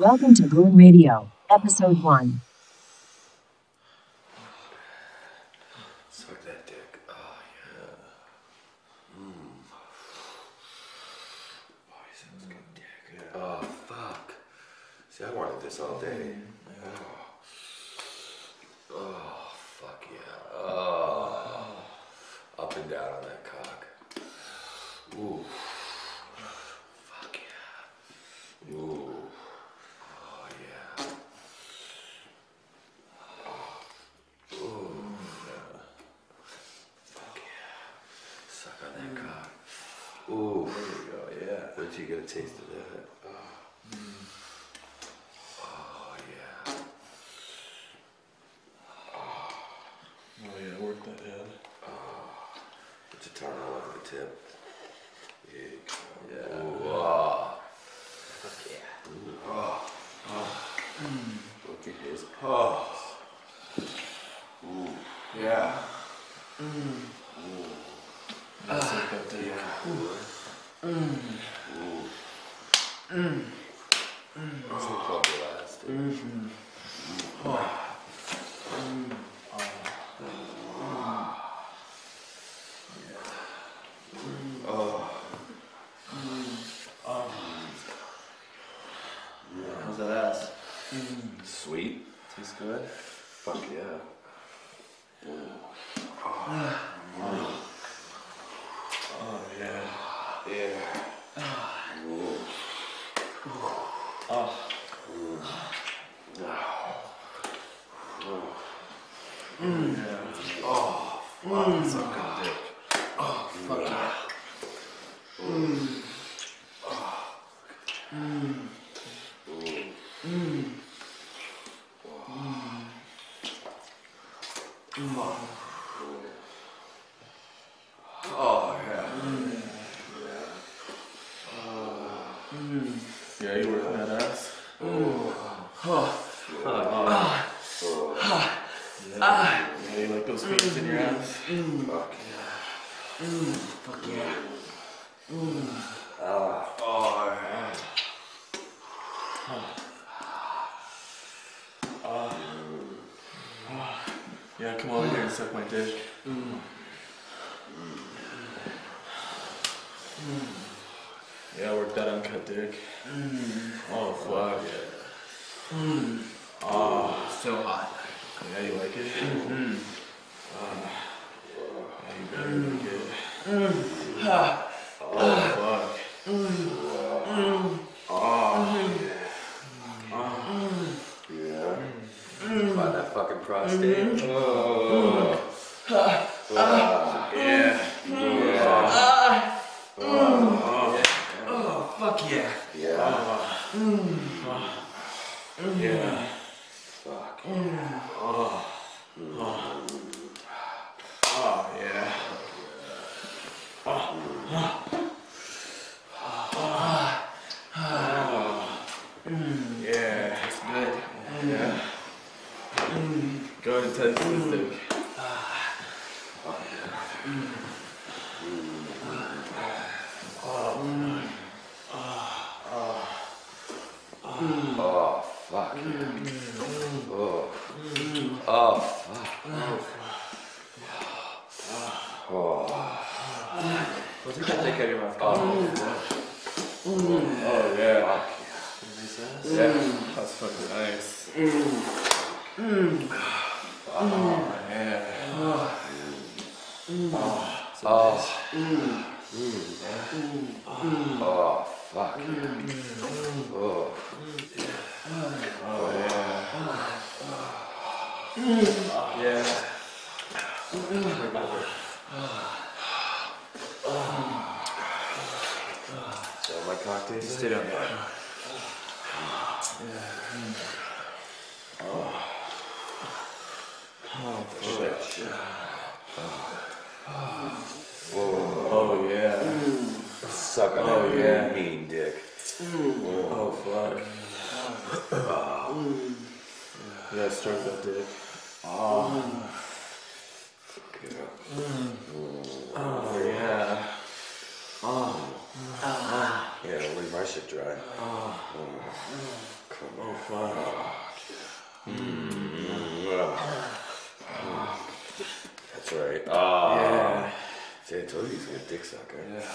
Welcome to Goon Radio, Episode 1. Suck that dick. Oh, yeah. He sounds good dick. Oh, fuck. See, I wanted this all day. Oh, oh fuck yeah. Oh. Up and down on that cock. Ooh. Fuck yeah. Ooh. Oh, yeah. Fuck yeah. Suck on that cock. Ooh. There you go, yeah. Wait till you get a taste of that. Oh, oh yeah. Oh yeah, work that head. Put your tongue all over the tip. Mm. There. Yeah. Ooh, oh. Fuck yeah. Ooh, oh. Look at his. Oh. Ooh. Yeah. That's like that dick. That's the club last. How's that ass? Tastes good. Fuck yeah. Oh yeah. Yeah. Ooh. Oh. Yeah. Oh, fuck. Suck a dick. Oh fuck yeah. Oh, yeah. Yeah, you working that ass? Yeah, you like those pains in your ass? Fuck Fuck yeah. Oh, yeah. Yeah, come over here and suck my dick. Yeah, work that uncut dick. Oh fuck. Oh, So hot. yeah, you like it? Ah. Yeah, you better like it. Oh fuck. Yeah. By that fucking prostate. Oh. Yeah. Oh, fuck yeah. Yeah. Yeah. Fuck. Oh yeah. Yeah. That's good. Yeah. Go ahead and taste this dick. Oh, fuck. Mm. Oh. Oh, fuck. Oh. Well, take that dick out of your mouth. Oh mm. Oh, yeah. Mm. Yeah. That's fucking nice. Oh yeah. Oh. Oh, fuck. Oh. Oh yeah. Yeah. So my cock tastes Stay down there. Oh yeah. Mm. Suck on Oh, that yeah. mean dick. Mm. Oh fuck. Mm. Yeah, stroke that dick. Ah. Mm. Oh. Yeah. Ah. Ah. Oh yeah. Yeah, leave my shit dry. Oh. Come fuck. That's right. Oh, Yeah. see, I told you he's a good dick sucker. Eh? Yeah.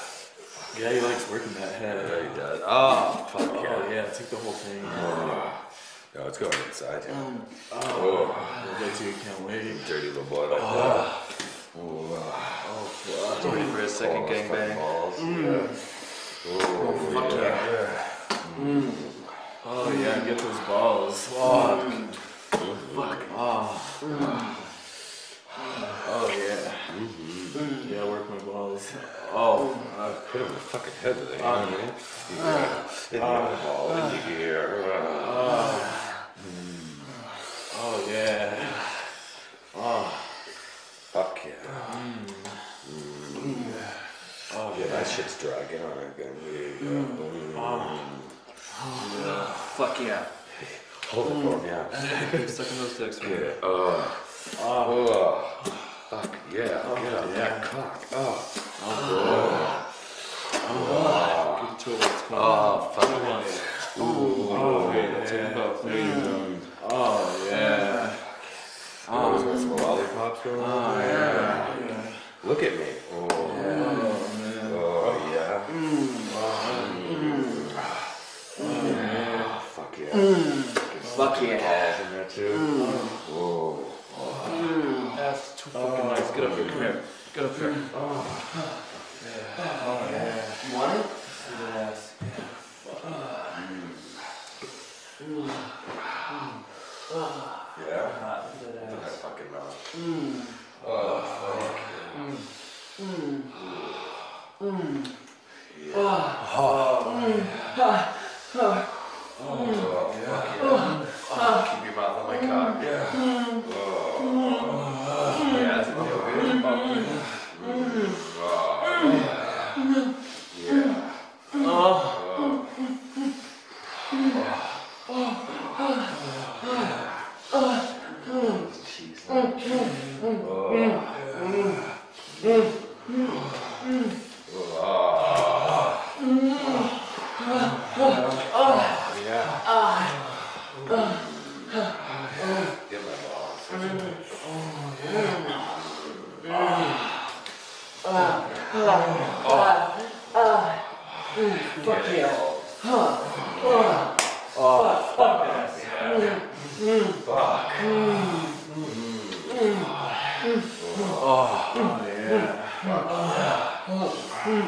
Yeah, he likes working that head. Yeah, he does. Oh, fuck Oh, yeah. yeah, take the whole thing. No, it's going inside him. Um, oh, Oh, we'll get to you, can't wait. dirty little boy like oh. that. Oh, Oh, fuck. Ready for a second balls, fucking gangbang? balls. Yeah. Oh, Fuck yeah. Mm. Oh, yeah, get those balls. Fuck. Mm. Fuck. Oh. Oh, yeah. Yeah, work my balls. Oh, Hit him in the fucking head with it, you know what I mean? Uh, yeah. Uh, in the eyeball, in the ear. Uh, oh, yeah. Oh, Fuck yeah. Mm. Mm. oh, Yeah, yeah. that shit's dry. Get on again. There you go. Mm. mm. Um, fuck yeah. Hold it for him, yeah. Keep sucking those dicks, man. Yeah. Oh. Oh. Fuck yeah. Oh, get on yeah. that cock. Oh. Give it to it what's going Oh, fuck Come on. Oh, yeah. Take them both. There you go. Oh, yeah. Oh, some lollipops going on. Oh, yeah. Look at me. Oh. Oh, man. Oh, yeah. Yeah. Fuck yeah. Fuck yeah. Balls in there too. Whoa. That's too fucking nice. Get up here. Come here. Get up here. Oh, yeah. You want it? Yeah. Look at that fucking mouth. Oh, fuck. Oh, fuck yeah. Keep your mouth on my cock. Yeah. Oh. Yeah, does it feel good? Oh. Yeah. Oh. Jeez. Oh. Yeah. Get my balls. Fuck yeah. Fuck. Oh, yeah.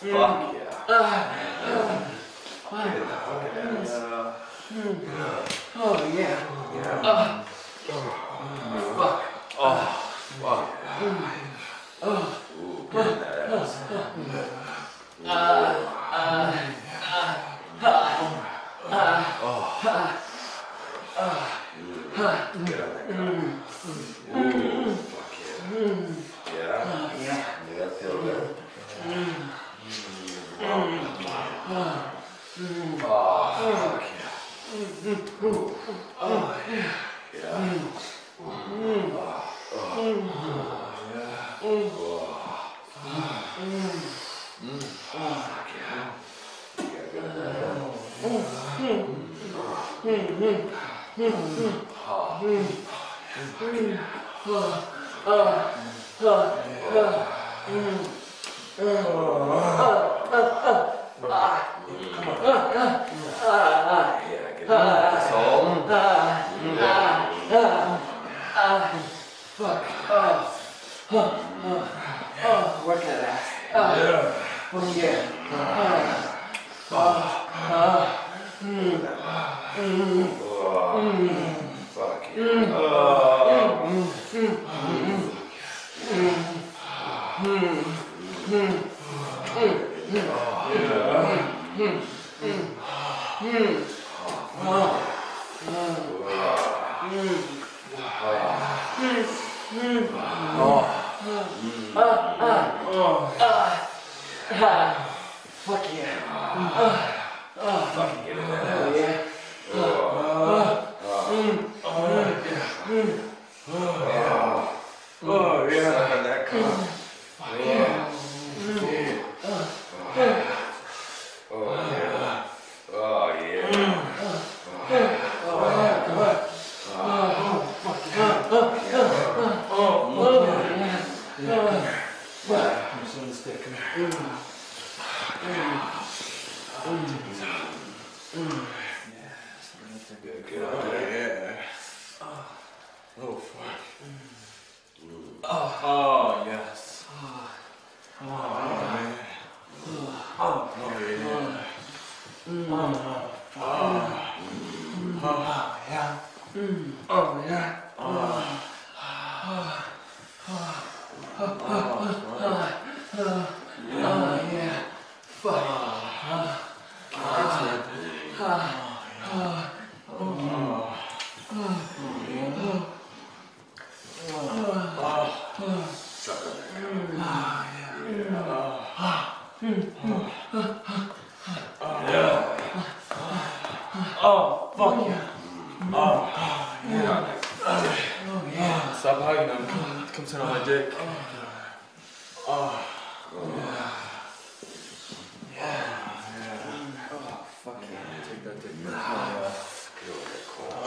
Fuck. Fuck yeah. Get in the fucking ass. Oh yeah. Yeah. Fuck. Ooh, get in that ass. Get on that cock. Ooh, fuck? Oh, yeah. Oh yeah. Fuck yeah. Fuck yeah. fucking get it. Oh yeah. Suck on that cock. Oh yeah. Oh yeah. I'm just on the stick. Come here. Get on Oh there. yeah. Oh fuck. Oh yes. Oh man. Oh yeah. Mm. Oh, mm. oh, mm. oh yeah. Oh yeah. Oh, Suck on that cock. Oh fuck yeah. Get on that. Stop hugging him. Come, come sit on my dick. Take that dick. Get over that cock.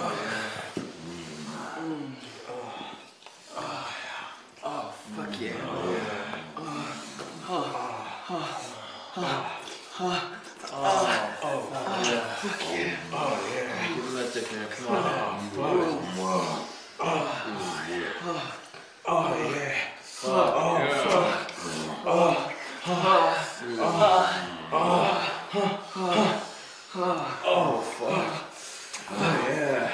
Fuck oh, oh, yeah. Oh yeah. Give him that dick man. Come on. Oh yeah. Oh fuck. Oh yeah.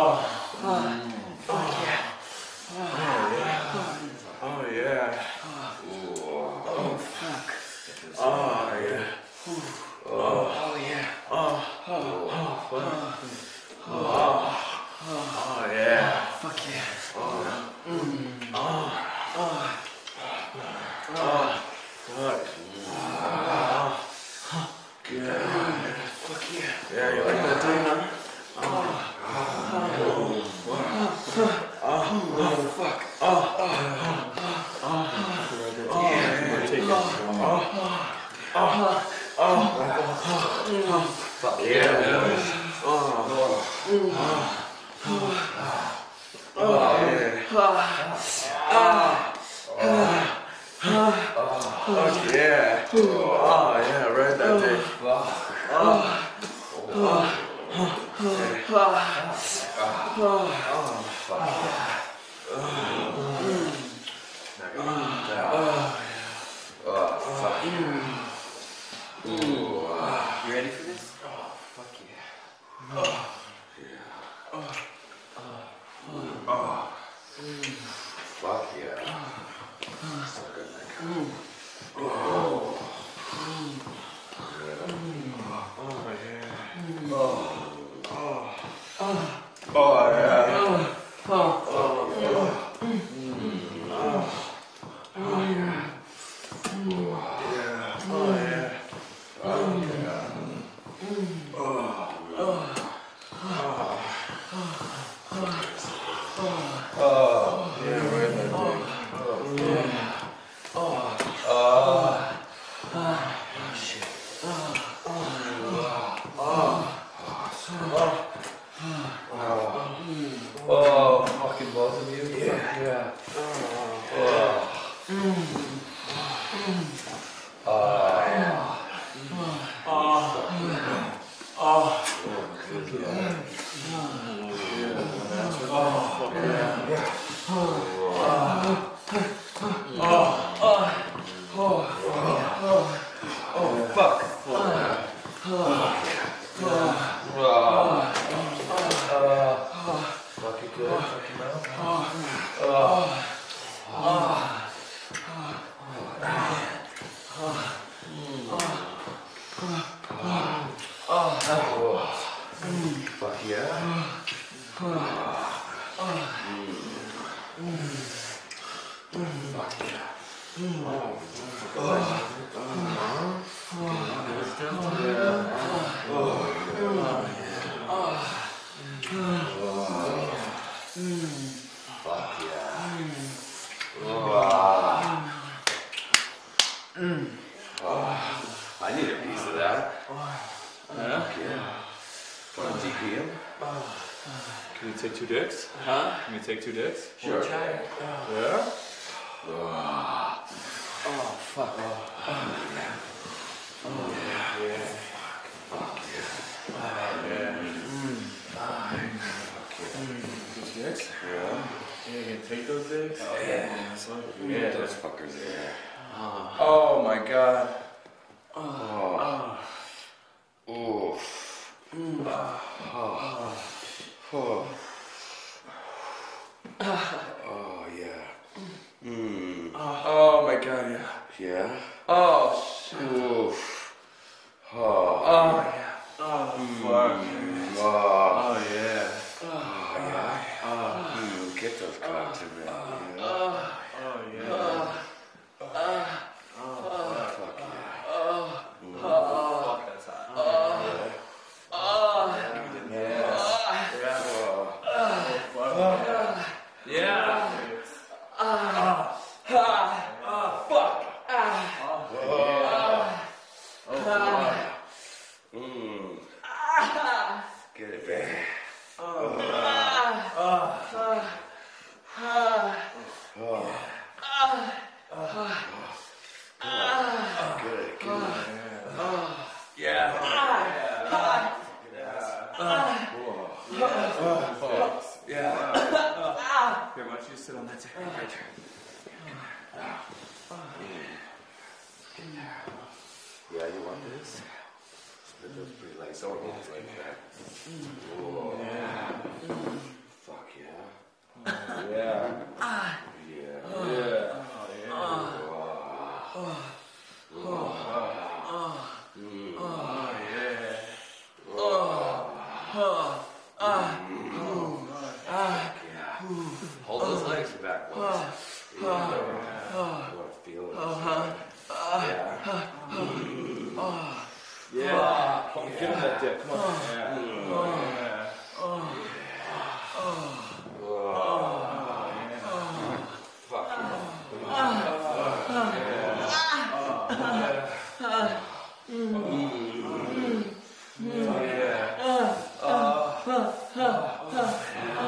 Oh, oh. oh, oh yeah. Oh fuck. Oh yeah. Oh yeah. Oh oh fuck. Oh yeah. Fuck yeah. Fuck. Yeah. Fuck yeah. Yeah, you like that thing, huh? Fuck yeah. Fuck yeah. Oh yeah, right that dick. Oh, Can you take two dicks? Huh? Can you take two dicks? Sure. Yeah? Oh, fuck. Fuck yeah. Oh, yeah. Mm. Mm. Fuck yeah. Two dicks? Yeah. Yeah, you can take those dicks? Oh, Yeah. Yeah. yeah. Those fuckers there. Oh oh my god. Oh. Oh. Oof. Mm. Oh. Oh. Oh, yeah. Mm. Oh my god, yeah. Yeah. Oh shit. Oof. Oh. Oh yeah. Oh fuck. Mm. Oh. Oh yeah. Oh, yeah. Mm, Get those cocks in there. Yeah. Oh yeah. Fuck yeah. Fuck, that's hot. Yeah. Mm. Get it back. Get it, get it. Yeah. Yeah. Here, why don't you sit on that chair right there? Yeah, you want this? Split those pretty legs over hands like that. Whoa. Fuck yeah. 那 那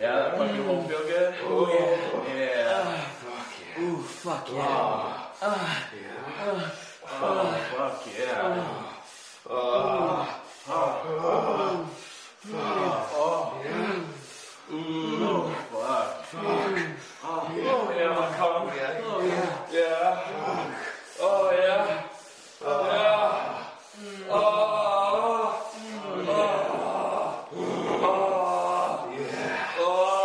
Yeah, that fucking mm. won't feel good? Oh, yeah. Yeah. Fuck yeah. Ooh, fuck yeah. Yeah. Oh, fuck yeah. Oh, fuck. Oh, yeah, my cum. Yeah. Yeah. Yeah. Oh, yeah. Oh, yeah. Oh. Oh. Oh. Yeah. Oh.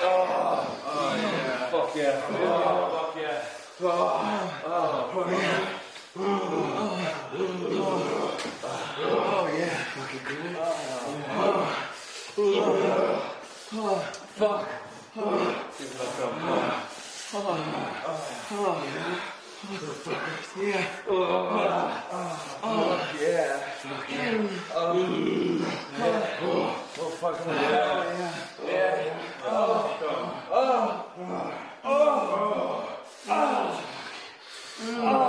Oh, yeah. Fuck yeah. Fuck yeah. Oh yeah. Fucking good. Oh, Yeah. Yeah. Oh, oh, yeah. fuck yeah. Yeah. Oh, Fuck Mm. Oh.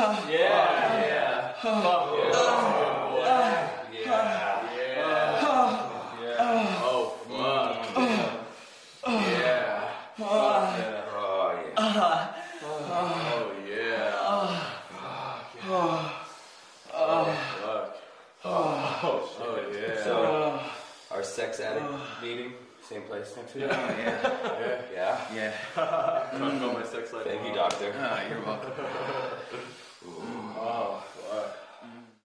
Yeah. Yeah. Yeah. Fuck yeah. Yeah. Yeah. Oh, fuck. Yeah. Fuck yeah. Oh yeah. Oh, yeah. Fuck. Oh, oh, yeah. So, our sex addict meeting, same place next week. yeah. Yeah. Yeah. Talk about my sex life. Thank you, doctor. Ah, you're welcome. Oh, fuck.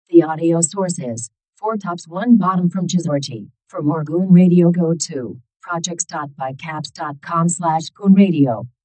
The audio sources. Four tops, one bottom from Chizorchi. For more Goon Radio, go to projects.bycaps.com slash Goon Radio.